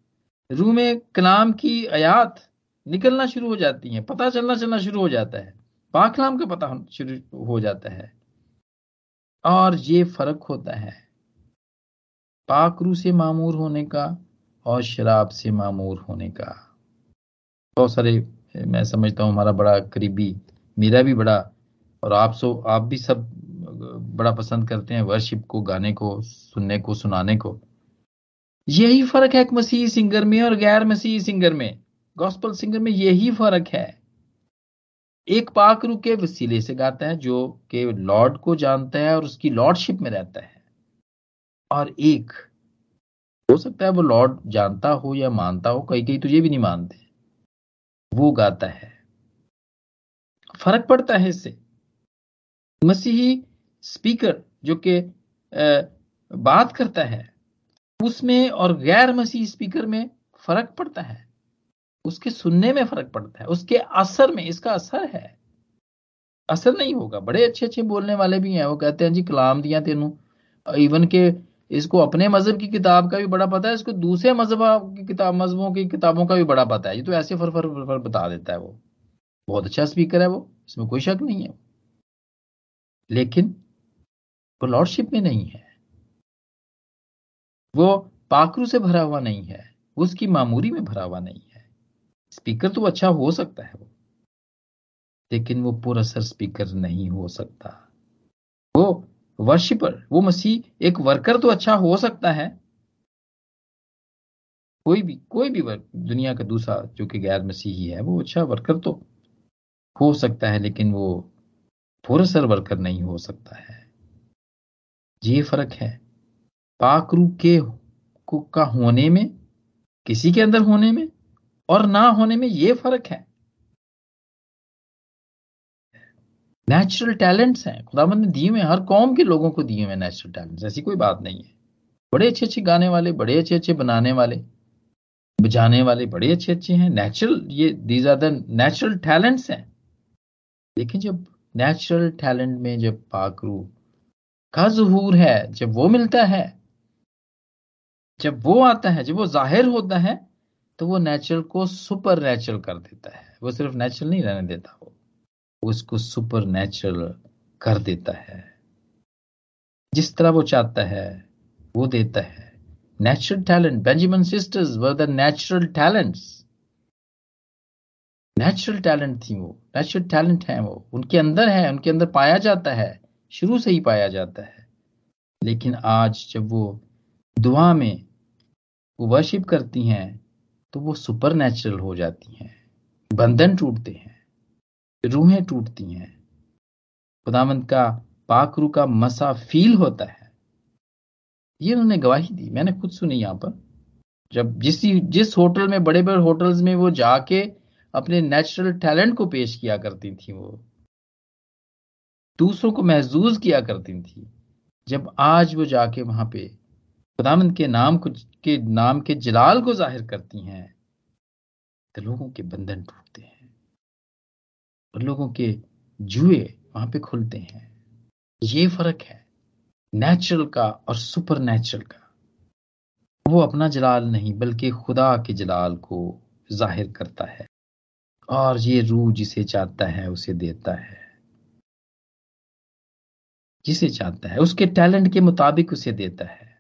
रूह में कलाम की आयात निकलना शुरू हो जाती है, पता चलना चलना शुरू हो जाता है पाकलाम का पता शुरू हो जाता है। और ये फ़र्क होता है पाकरू से मामूर होने का और शराब से मामूर होने का। बहुत तो सारे, मैं समझता हूँ, हमारा बड़ा करीबी, मेरा भी बड़ा, और आप सो, आप भी सब बड़ा पसंद करते हैं वर्शिप को, गाने को, सुनने को, सुनाने को। यही फ़र्क है एक मसीह सिंगर में और गैर मसीह सिंगर में। गॉस्पल सिंगर में यही फ़र्क है। एक पाकरू के वसीले से गाता है जो कि लॉर्ड को जानता है और उसकी लॉर्डशिप में रहता है। और एक, हो सकता है वो लॉर्ड जानता हो या मानता हो कई कई तुझे भी नहीं मानते। वो गाता है। फ़र्क पड़ता है इससे। मसीही स्पीकर जो कि बात करता है उसमें और गैर मसीह स्पीकर में फ़र्क पड़ता है। उसके सुनने में फ़र्क पड़ता है। उसके असर में इसका असर है। असर नहीं होगा। बड़े अच्छे अच्छे बोलने वाले भी हैं। वो कहते हैं जी कलाम दिया तेनू। इवन के इसको अपने मज़हब की किताब का भी बड़ा पता है। इसको दूसरे मज़हब की किताब मजहबों की किताबों का भी बड़ा पता है। ये तो ऐसे फर फर फर, बता देता है वो। बहुत अच्छा स्पीकर है वो। इसमें कोई शक नहीं है लेकिन वो लॉर्डशिप में नहीं है। वो पाखरू से भरा हुआ नहीं है उसकी मामूरी में भरा हुआ नहीं है। स्पीकर तो अच्छा हो सकता है वो, लेकिन वो पुरअसर स्पीकर नहीं हो सकता। वो वर्शिपर, वो मसीह, एक वर्कर तो अच्छा हो सकता है। कोई भी कोई भी वर्क, दुनिया का दूसरा जो कि गैर मसीही है, वो अच्छा वर्कर तो हो सकता है, लेकिन वो पुरअसर वर्कर नहीं हो सकता है। ये फ़र्क है। पाक रूप के का होने में, किसी के अंदर होने में और ना होने में ये फ़र्क है। नेचुरल टैलेंट्स हैं। खुदाबंद ने दिए हुए हर कौम के लोगों को दिए हुए नेचुरल टैलेंट्स ऐसी कोई बात नहीं है। बड़े अच्छे अच्छे गाने वाले, बड़े अच्छे अच्छे बनाने वाले, बजाने वाले बड़े अच्छे अच्छे हैं। नेचुरल ये these are the natural talents हैं। लेकिन जब नेचुरल टैलेंट में जब पाकरू का जहूर है, जब वो मिलता है जब वो आता है, जब वो ज़ाहिर होता है तो वो नेचुरल को सुपर नेचुरल कर देता है। वो सिर्फ़ नेचुरल नहीं रहने देता, वो उसको सुपर नेचुरल कर देता है। जिस तरह वो चाहता है, वो देता है। Natural talent Benjamin sisters were the natural talents natural talent थी वो नेचुरल टैलेंट है वो। उनके अंदर है, उनके अंदर पाया जाता है, शुरू से ही पाया जाता है। लेकिन आज जब वो दुआ में वर्शिप करती हैं तो वो सुपर नेचुरल हो जाती हैं। बंधन टूटते हैं, रूहें टूटती हैं। खुदावंत का पाकरू का मसा फील होता है। ये उन्होंने गवाही दी, मैंने खुद सुनी यहाँ पर। जब जिस जिस होटल में बड़े बड़े होटल्स में वो जाके अपने नेचुरल टैलेंट को पेश किया करती थी वो, दूसरों को महसूस किया करती थी, जब आज वो जाके वहाँ पे खुदामंद के नाम को के नाम के जलाल को ज़ाहिर करती हैं तो लोगों के बंधन टूटते हैं और लोगों के जुए वहाँ पे खुलते हैं। ये फ़र्क है नेचुरल का और सुपर नेचुरल का। वो अपना जलाल नहीं, बल्कि खुदा के जलाल को ज़ाहिर करता है और ये रूह जिसे चाहता है, उसे देता है। जिसे चाहता है, उसके टैलेंट के मुताबिक उसे देता है।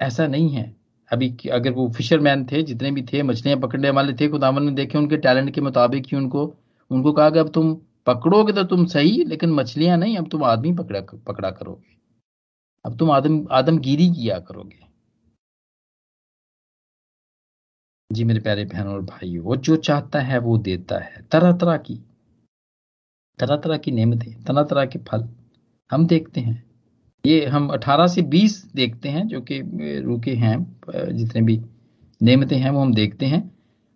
ऐसा नहीं है। अभी अगर वो फिशरमैन थे, जितने भी थे, मछलियाँ पकड़ने वाले थे, खुदावन ने देखे उनके टैलेंट के मुताबिक ही उनको उनको कहा कि अब तुम पकड़ोगे तो तुम सही, लेकिन मछलियाँ नहीं, अब तुम आदमी पकड़ा पकड़ा करोगे। अब तुम आदम, आदमगिरी किया करोगे। जी मेरे प्यारे बहनों और भाई वो जो चाहता है, वो देता है। तरह तरह की, तरह तरह की नेमतें, तरह तरह के फल, हम देखते हैं। ये हम 18 से 20 देखते हैं, जो कि रुके हैं जितने भी नेमतें हैं, वो हम देखते हैं।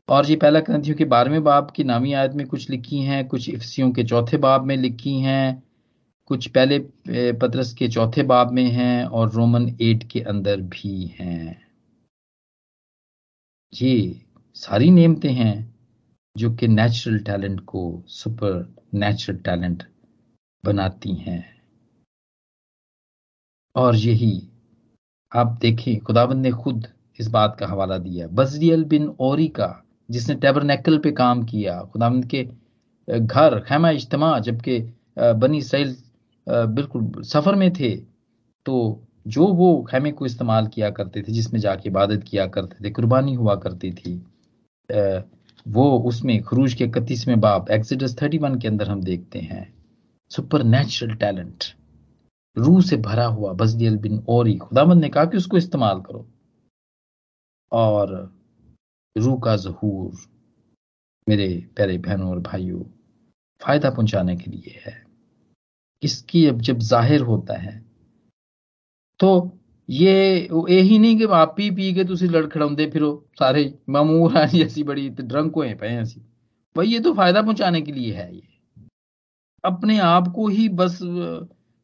और ये पहला ग्रंथियों के बारहवें बाब की नामी आयत में कुछ लिखी हैं, कुछ इफ्सियों के चौथे बाब में लिखी हैं, कुछ पहले पदरस के चौथे बाब में हैं और रोमन एट के अंदर भी हैं। ये सारी नेमतें हैं, जो कि नेचुरल टैलेंट को सुपर नेचुरल टैलेंट बनाती हैं। और यही। आप देखें, खुदाबंद ने खुद इस बात का हवाला दिया। बजरियल बिन ओरी का, जिसने टेबरनेकल पे काम किया, खुदाबंद के घर, खैमा इज्तमा, जबकि बनी सैल बिल्कुल सफ़र में थे तो जो वो खैमे को इस्तेमाल किया करते थे, जिसमें जाके इबादत किया करते थे, कुर्बानी हुआ करती थी वो उसमें खरूज के इकतीसवें बाप, एक्सिडस थर्टी वन के अंदर हम देखते हैं। Supernatural talent. रूह से भरा हुआ बजदियल बिन और। खुदामंद ने कहा कि उसको इस्तेमाल करो। और रूह का जहूर मेरे प्यारे बहनों और भाइयों, फ़ायदा पहुँचाने के लिए है। इसकी अब जब ज़ाहिर होता है तो ये यही नहीं कि आप पी पी के तुम लड़खड़ाते फिरो, सारे मामूर जैसी बड़ी ड्रंक होए पे ऐसी भाई, ये तो फ़ायदा पहुँचाने के लिए है ये। अपने आप को ही बस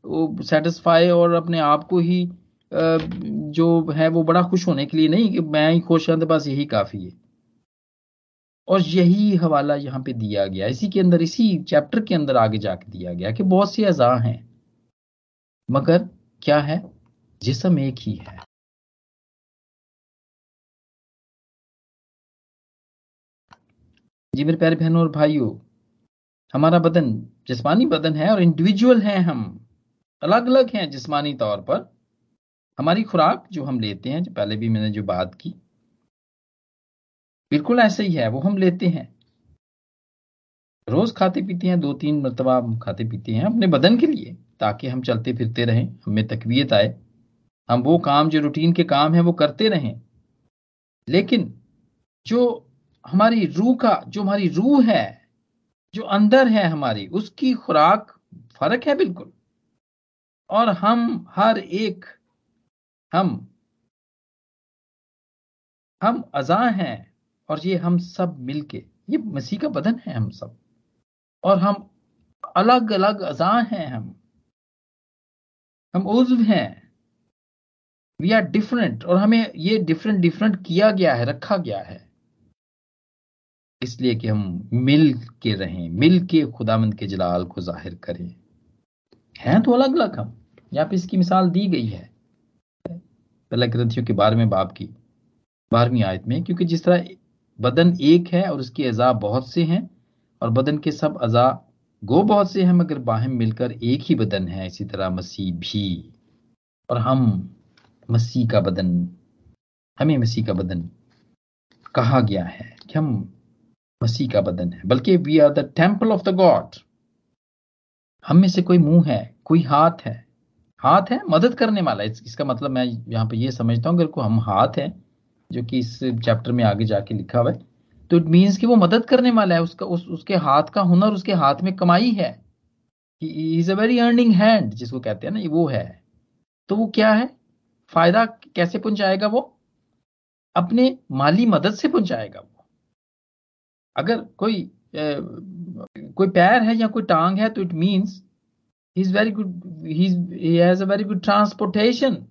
सेटिस्फाई और अपने आप को ही जो है वो बड़ा खुश होने के लिए नहीं, कि मैं ही खुश हूँ तो बस यही काफ़ी है। और यही हवाला यहाँ पे दिया गया। इसी के अंदर, इसी चैप्टर के अंदर आगे जाके दिया गया कि बहुत सी अजा हैं। मगर क्या है? जिसम एक ही है। जी मेरे प्यारे बहनों और भाइयों, हमारा बदन, जिस्मानी बदन है और इंडिविजुअल हैं हम। अलग अलग हैं जिस्मानी तौर पर। हमारी खुराक जो हम लेते हैं, जो पहले भी मैंने जो बात की, बिल्कुल ऐसे ही है, वो हम लेते हैं। रोज खाते पीते हैं दो तीन मरतबा हम खाते पीते हैं अपने बदन के लिए, ताकि हम चलते फिरते रहें, हमें तकवीत आए। हम वो काम, जो रूटीन के काम है, वो करते रहें। लेकिन जो हमारी रूह का, जो हमारी रूह है, जो अंदर है हमारी, उसकी खुराक फ़र्क है बिल्कुल। और हम हर एक, हम हम अजा हैं और ये हम सब मिलके, ये मसीह का बदन है हम सब। और हम अलग अलग अजा हैं हम। हम उज्व हैं। वी आर डिफरेंट और हमें ये डिफरेंट डिफरेंट किया गया है, रखा गया है। इसलिए कि हम मिल के रहें मिल के खुदामंद के जलाल को ज़ाहिर करें। हैं तो अलग अलग हम। यहाँ पे इसकी मिसाल दी गई है। पहला ग्रंथियों के बारे में बाप की, बारहवीं आयत में, क्योंकि जिस तरह बदन एक है और उसके अजा बहुत से हैं, और बदन के सब अजा गो बहुत से हैं, मगर बाहम मिलकर एक ही बदन है, इसी तरह मसीह भी। और हम मसीह का बदन, हमें मसीह का बदन कहा गया है कि हम मसीह का बदन है, बल्कि we are the temple of the God हम में से कोई मुँह है, कोई हाथ है हाथ है मदद करने वाला इस, इसका मतलब मैं यहाँ पे ये समझता हूँ अगर को हम हाथ है जो कि इस चैप्टर में आगे जाके लिखा हुआ है तो इट मीन्स कि वो मदद करने वाला है उसका उस, उसके हाथ का हुनर उसके हाथ में कमाई है। Is a very earning hand जिसको कहते हैं ना वो है। तो वो क्या है? फ़ायदा कैसे पहुंचाएगा वो? अपने माली मदद से पहुंचाएगा वो। अगर कोई ए, कोई पैर है या कोई टांग है तो it means he is very good he has a very good transportation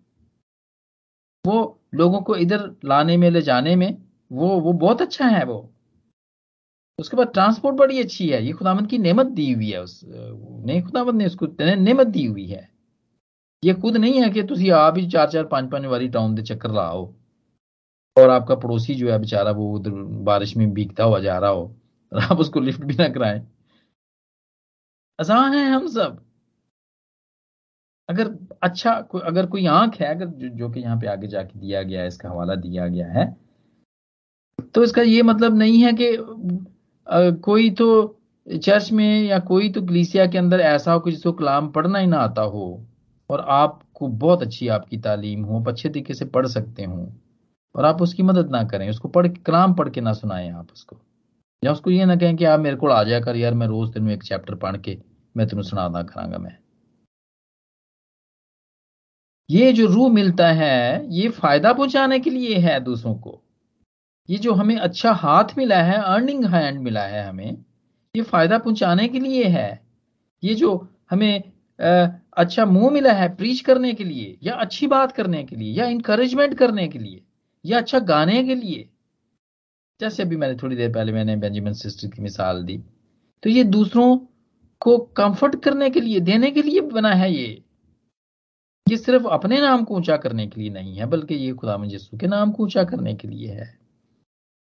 वो लोगों को इधर लाने में, ले जाने में, वो वो बहुत अच्छा है वो। उसके बाद ट्रांसपोर्ट बड़ी अच्छी है। ये खुदामंद की नेमत दी हुई है उस, नहीं खुदामंद ने उसको नेमत दी हुई है। ये खुद नहीं है कि तुम आप ही चार चार, पाँच पाँच वाली टाउन के चक्कर लाओ। और आपका पड़ोसी जो है बेचारा, वो उधर बारिश में भीगता हुआ जा रहा हो, और आप उसको लिफ्ट भी ना कराएँ। आसान है हम सब। अगर अच्छा अगर कोई आँख है अगर जो, जो कि यहाँ पे आगे जाके दिया गया है इसका हवाला दिया गया है तो इसका ये मतलब नहीं है कि कोई तो चर्च में या कोई तो कलीसिया के अंदर ऐसा हो कि जिसको कलाम पढ़ना ही ना आता हो और आपको बहुत अच्छी आपकी तालीम हो आप अच्छे तरीके से पढ़ सकते हो और आप उसकी मदद ना करें उसको पढ़ कलाम पढ़ के ना सुनाएँ आप उसको। या उसको ये ना कहें कि आप मेरे को आ जाया कर यार मैं रोज तेन एक चैप्टर पढ़ के मैं तेन सुना करांगा मैं। ये जो रूह मिलता है ये फ़ायदा पहुँचाने के लिए है दूसरों को। ये जो हमें अच्छा हाथ मिला है अर्निंग हैंड मिला है हमें ये फ़ायदा पहुँचाने के लिए है। ये जो हमें आ, अच्छा मुँह मिला है प्रीच करने के लिए या अच्छी बात करने के लिए या इंकरेजमेंट करने के लिए या अच्छा गाने के लिए। जैसे अभी मैंने थोड़ी देर पहले मैंने बेंजामिन सिस्टर की मिसाल दी। तो ये दूसरों को कंफर्ट करने के लिए देने के लिए बना है ये। ये सिर्फ़ अपने नाम को ऊँचा करने के लिए नहीं है, बल्कि ये खुदा यीशु के नाम को ऊँचा करने के लिए है।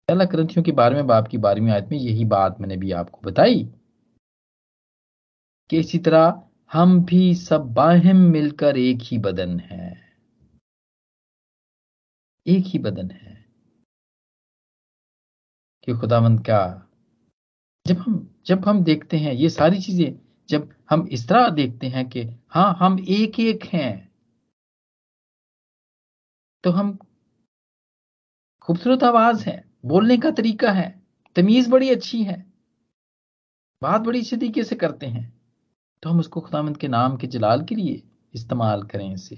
पहला ग्रंथियों के बारे में, बाप की बारहवीं आयत में यही बात मैंने भी आपको बताई कि इसी तरह हम भी सब बाहिम मिलकर एक ही बदन है। एक ही बदन है। कि खुदावंत का जब हम जब हम देखते हैं ये सारी चीज़ें, जब हम इस तरह देखते हैं कि हाँ हम एक एक हैं तो हम खूबसूरत आवाज़ है, बोलने का तरीका है, तमीज बड़ी अच्छी है, बात बड़ी अच्छी तरीके से करते हैं तो हम उसको खुदामंद के नाम के जलाल के लिए इस्तेमाल करें इसे।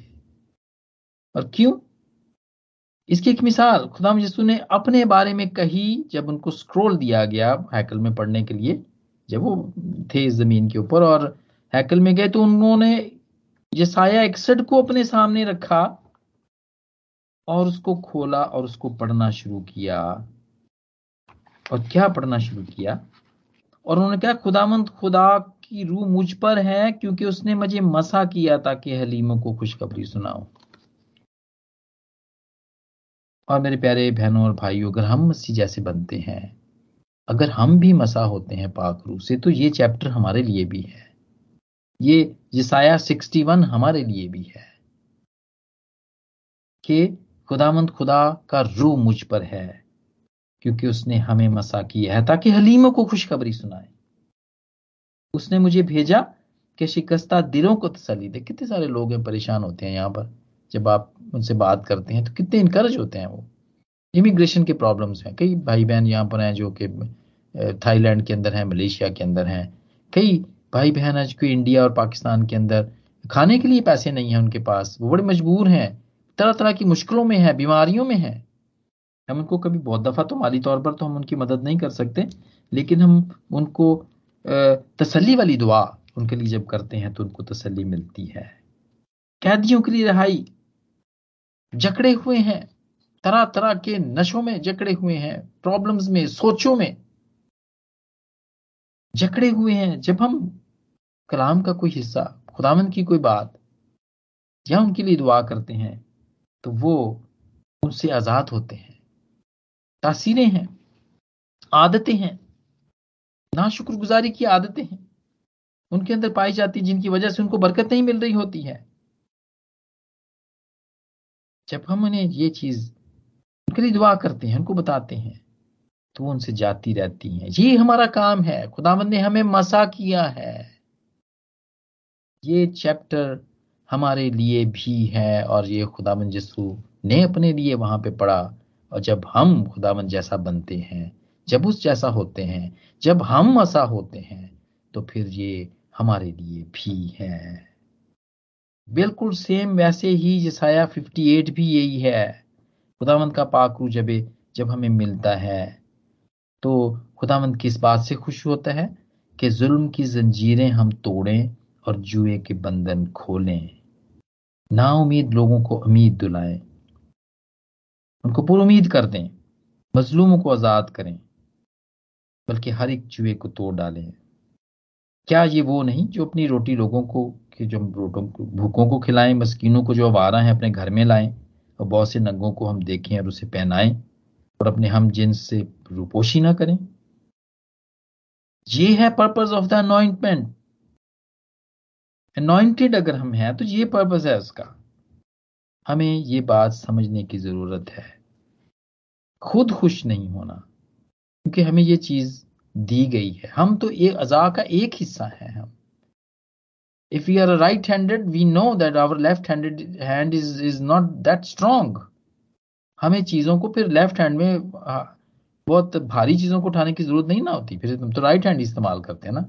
और क्यों? इसकी एक मिसाल, खुदाम यसु ने अपने बारे में कही जब उनको स्क्रोल दिया गया हैकल में पढ़ने के लिए, जब वो थे इस ज़मीन के ऊपर और हैकल में गए तो उन्होंने यसाया इकसठ को अपने सामने रखा और उसको खोला और उसको पढ़ना शुरू किया। और क्या पढ़ना शुरू किया? और उन्होंने कहा, खुदामंद, खुदा की रूह मुझ पर है, क्योंकि उसने मुझे मसा किया ताकि हलीमों को खुशखबरी सुनाओ और मेरे प्यारे बहनों और भाइयों, अगर हम मसीह जैसे बनते हैं, अगर हम भी मसा होते हैं पाक रूह से तो ये चैप्टर हमारे लिए भी है। ये जिसाया 61 हमारे लिए भी है कि खुदामंद खुदा का रू मुझ पर है, क्योंकि उसने हमें मसा किया है, ताकि हलीमों को खुशखबरी सुनाए। उसने मुझे भेजा कि शिकस्ता दिलों को तसली दे। कितने सारे लोग हैं, परेशान होते हैं यहाँ पर। जब आप उनसे बात करते हैं तो कितने इनकरेज होते हैं वो। इमिग्रेशन के प्रॉब्लम्स हैं। कई भाई बहन यहाँ पर हैं जो कि थाईलैंड के अंदर हैं मलेशिया के अंदर हैं। कई भाई बहन है जो इंडिया और पाकिस्तान के अंदर, खाने के लिए पैसे नहीं है उनके पास। वो बड़े मजबूर हैं। तरह तरह की मुश्किलों में है, बीमारियों में है। हम उनको कभी बहुत दफ़ा तो माली तौर पर तो हम उनकी मदद नहीं कर सकते, लेकिन हम उनको तसली वाली दुआ उनके लिए जब करते हैं तो उनको तसली मिलती है। कैदियों के लिए रिहाई जकड़े हुए हैं तरह तरह के नशों में जकड़े हुए हैं प्रॉब्लम्स में, सोचों में जकड़े हुए हैं। जब हम कलाम का कोई हिस्सा खुदामंद की कोई बात या उनके लिए दुआ करते हैं तो वो उनसे आज़ाद होते हैं। तासीरें हैं, आदतें हैं ना शुक्रगुजारी की आदतें हैं। उनके अंदर पाई जाती जिनकी वजह से उनको बरकत नहीं मिल रही होती है। जब हम उन्हें ये चीज़, उनके लिए दुआ करते हैं, उनको बताते हैं तो उनसे जाती रहती हैं। ये हमारा काम है। खुदावंद ने हमें मसा किया है। ये चैप्टर हमारे लिए भी है और ये खुदावन यसू ने अपने लिए वहाँ पे पढ़ा। और जब हम खुदावन जैसा बनते हैं, जब उस जैसा होते हैं, जब हम ऐसा होते हैं तो फिर ये हमारे लिए भी है। बिल्कुल सेम वैसे ही जसाया 58 भी यही है। खुदावंत का पाकरू जब जब हमें मिलता है तो खुदावंत किस बात से खुश होता है कि जुल्म की जंजीरें हम तोड़ें और जुए के बंधन खोलें। ना उम्मीद लोगों को उम्मीद दिलाएँ। उनको पूरी उम्मीद कर दें। मजलूमों को आज़ाद करें। बल्कि हर एक जुए को तोड़ डालें। क्या ये वो नहीं जो अपनी रोटी लोगों को, कि जो रोटों को, भूखों को खिलाएँ, मस्कीनों को जो आवारा हैं अपने घर में लाएँ, और बहुत से नंगों को हम देखें और उसे पहनाएँ, और अपने हम जिन्स से रूपोशी ना करें? ये है purpose of the anointment anointed अगर हम हैं तो ये पर्पज है उसका। हमें ये बात समझने की ज़रूरत है। खुद खुश नहीं होना, क्योंकि हमें ये चीज़ दी गई है। हम तो ये अजा का एक हिस्सा है हम। If we are right handed we know that our left handed hand is is not that strong हमें चीज़ों को फिर लेफ़्ट हैंड में बहुत भारी चीज़ों को उठाने की ज़रूरत नहीं ना होती। फिर तुम तो राइट हैंड इस्तेमाल करते हैं ना।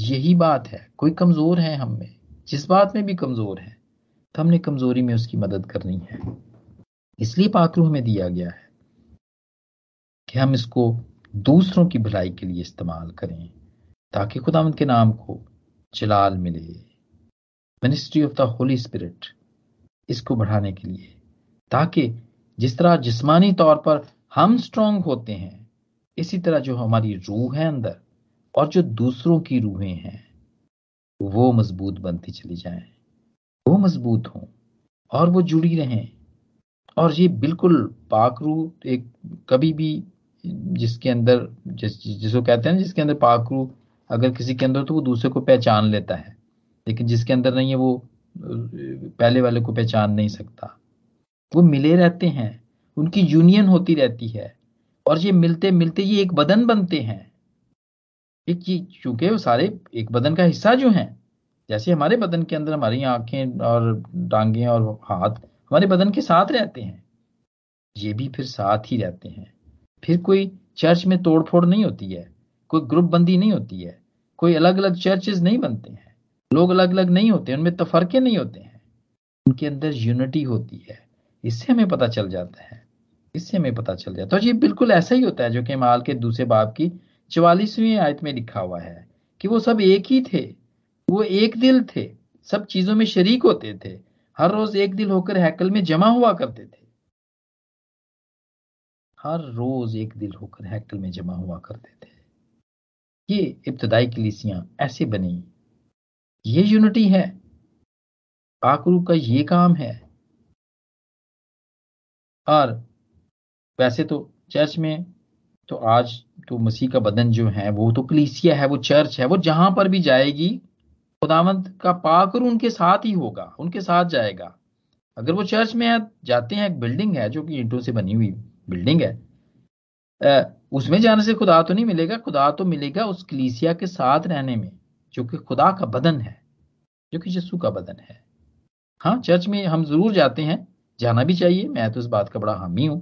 यही बात है। कोई कमज़ोर है हम में, जिस बात में भी कमज़ोर है तो हमने कमज़ोरी में उसकी मदद करनी है। इसलिए पाकरू हमें दिया गया है कि हम इसको दूसरों की भलाई के लिए इस्तेमाल करें, ताकि खुदावंत के नाम को जलाल मिले। Ministry of the holy spirit इसको बढ़ाने के लिए, ताकि जिस तरह जिस्मानी तौर पर हम स्ट्रांग होते हैं, इसी तरह जो हमारी रूह है अंदर और जो दूसरों की रूहें हैं, वो मज़बूत बनती चली जाएँ। वो मज़बूत हों और वो जुड़ी रहें। और ये बिल्कुल पाकरू एक कभी भी जिसके अंदर, जिस, जिसको कहते हैं ना, जिसके अंदर पाकरू अगर किसी के अंदर तो वो दूसरे को पहचान लेता है। लेकिन जिसके अंदर नहीं है, वो पहले वाले को पहचान नहीं सकता। वो मिले रहते हैं, उनकी यूनियन होती रहती है। और ये मिलते मिलते ये एक बदन बनते हैं। चूँकि वो सारे एक बदन का हिस्सा जो है, जैसे हमारे बदन के अंदर हमारी आँखें और टांगे और हाथ हमारे बदन के साथ रहते हैं, ये भी फिर साथ ही रहते हैं। फिर कोई चर्च में तोड़फोड़ नहीं होती है, कोई ग्रुप बंदी नहीं होती है, कोई अलग अलग चर्चेज नहीं बनते हैं, लोग अलग अलग नहीं होते, उनमें तफरके नहीं होते हैं। उनके अंदर यूनिटी होती है, इससे हमें पता चल जाता है, इससे हमें पता चल जाता है। तो ये बिल्कुल ऐसा ही होता है, जो कि माल के दूसरे बाप की चवालीसवीं आयत में लिखा हुआ है कि वो सब एक ही थे, वो एक दिल थे, सब चीज़ों में शरीक होते थे, हर रोज एक दिल होकर हैकल में जमा हुआ करते थे। हर रोज एक दिल होकर हैकल में जमा हुआ करते थे। ये इब्तदाई कलिसियाँ ऐसे बनी। ये यूनिटी है। आकरू का ये काम है। और वैसे तो चर्च में तो आज तो मसीह का बदन जो है, वो तो कलीसिया है, वो चर्च है, वो जहाँ पर भी जाएगी, खुदावंत का पाकर उनके साथ ही होगा, उनके साथ जाएगा। अगर वो चर्च में जाते हैं, एक बिल्डिंग है, जो कि ईंटों से बनी हुई बिल्डिंग है उसमें जाने से खुदा तो नहीं मिलेगा, खुदा तो मिलेगा उस कलीसिया के साथ रहने में, जो कि खुदा का बदन है, जो कि यस्सु का बदन है। हाँ चर्च में हम ज़रूर जाते हैं, जाना भी चाहिए, मैं तो इस बात का बड़ा हामी हूँ,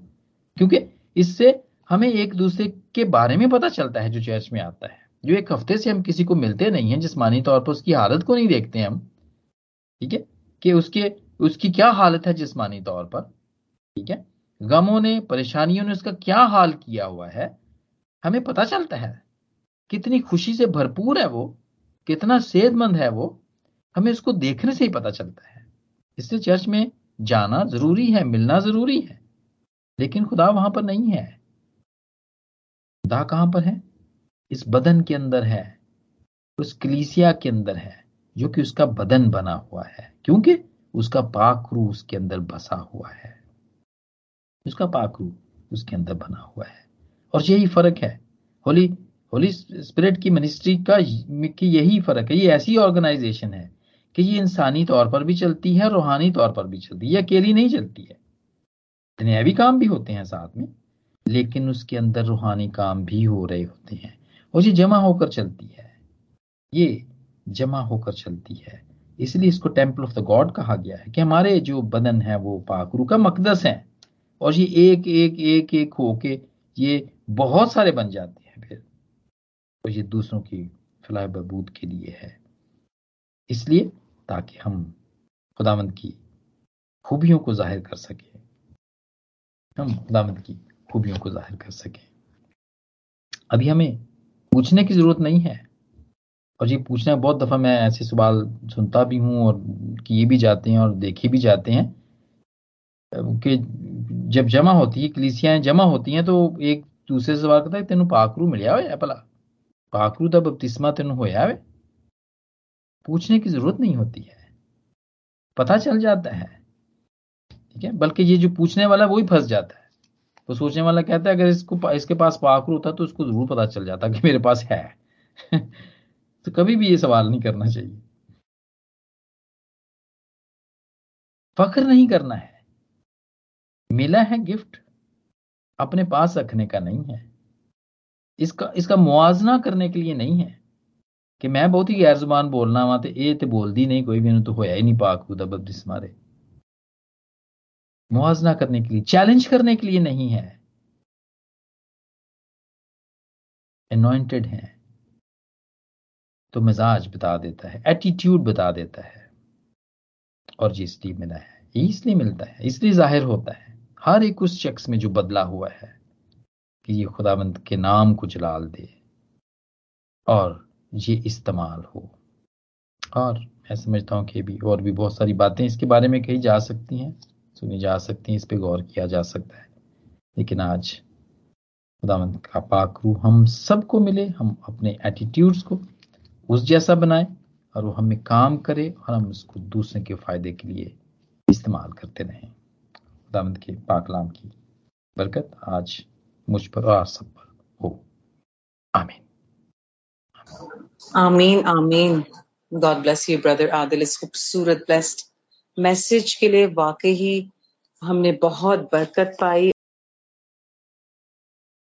क्योंकि इससे हमें एक दूसरे के बारे में पता चलता है जो चर्च में आता है। जो एक हफ़्ते से हम किसी को मिलते नहीं है जिसमानी तौर पर उसकी हालत को नहीं देखते हम, ठीक है? कि उसके, उसकी क्या हालत है जिसमानी तौर पर, ठीक है? गमों ने, परेशानियों ने उसका क्या हाल किया हुआ है, हमें पता चलता है। कितनी खुशी से भरपूर है वो, कितना सेहतमंद है वो, हमें उसको देखने से ही पता चलता है। इसलिए चर्च में जाना ज़रूरी है, मिलना ज़रूरी है, लेकिन खुदा वहाँ पर नहीं है। खुदा कहाँ पर है? इस बदन के अंदर है, उस कलीसिया के अंदर है, जो कि उसका बदन बना हुआ है। क्योंकि उसका पाक रू उसके अंदर बसा हुआ है। उसका पाकरू उसके अंदर बना हुआ है। और यही फ़र्क है। होली होली स्पिरिट की मिनिस्ट्री का की यही फ़र्क है। ये ऐसी ऑर्गेनाइजेशन है कि ये इंसानी तौर पर भी चलती है रूहानी तौर पर भी चलती है। ये अकेली नहीं चलती है। दुनियावी काम भी होते हैं साथ में। लेकिन उसके अंदर रूहानी काम भी हो रहे होते हैं। और ये जमा होकर चलती है। ये जमा होकर चलती है। इसलिए इसको टेंपल ऑफ़ द गॉड कहा गया है कि हमारे जो बदन है, वो पाकरू का मकदस है। और ये एक एक एक एक होके ये बहुत सारे बन जाते हैं फिर। और ये दूसरों की फलाह बहबूद के लिए है। इसलिए ताकि हम खुदावंद की खूबियों को ज़ाहिर कर सके। हम खुदावंद की खूबियों को ज़ाहिर कर सके। अभी हमें पूछने की ज़रूरत नहीं है। और ये पूछना बहुत दफ़ा मैं ऐसे सवाल सुनता भी हूँ और किए भी जाते हैं और देखे भी जाते हैं। कि जब जमा होती है, कलीसियाएँ जमा होती हैं तो एक दूसरे से सवाल करता है, तेन पाकरू मिलिया हो भला? पाकरू का बपतिस्मा तेन होया वे पूछने की ज़रूरत नहीं होती है। पता चल जाता है। ठीक है? बल्कि ये जो पूछने वाला वो ही फंस जाता है। तो सोचने वाला कहता है, अगर इसको इसके पास पाकरू होता तो उसको ज़रूर पता चल जाता कि मेरे पास है। तो कभी भी ये सवाल नहीं करना चाहिए। फख्र नहीं करना है। मिला है गिफ्ट, अपने पास रखने का नहीं है। इसका इसका मुआवजना करने के लिए नहीं है कि मैं बहुत ही गैर ज़ुबान बोलना वा तो ये तो नहीं, कोई भी तो होया ही नहीं पाक खुदा बब्दिस मारे मुआवजना करने के लिए चैलेंज करने के लिए नहीं है। अनोइंटेड है। तो मिजाज बता देता है एटीट्यूड बता देता है। और जी इसलिए मिला है, ये इसलिए मिलता है, इसलिए ज़ाहिर होता है, हर एक उस शख्स में जो बदला हुआ है कि ये खुदाबंद के नाम को जलाल दे और ये इस्तेमाल हो। और मैं समझता हूँ कि भी और भी बहुत सारी बातें इसके बारे में कही जा सकती हैं। सुनी जा सकती हैं, इस पर गौर किया जा सकता है। लेकिन आज खुदावंत का पाक हम सबको मिले, हम अपने एटीट्यूड्स को उस जैसा बनाए और वो हमें काम करे और हम उसको दूसरे के फ़ायदे के लिए इस्तेमाल करते रहें। खुदावंत के पाकलाम की बरकत आज मुझ पर और सब पर हो। आमीन। आमीन आमीन। God bless you brother Adil, इस खूबसूरत ब्लेस्ड मैसेज के लिए वाकई ही हमने बहुत बरकत पाई।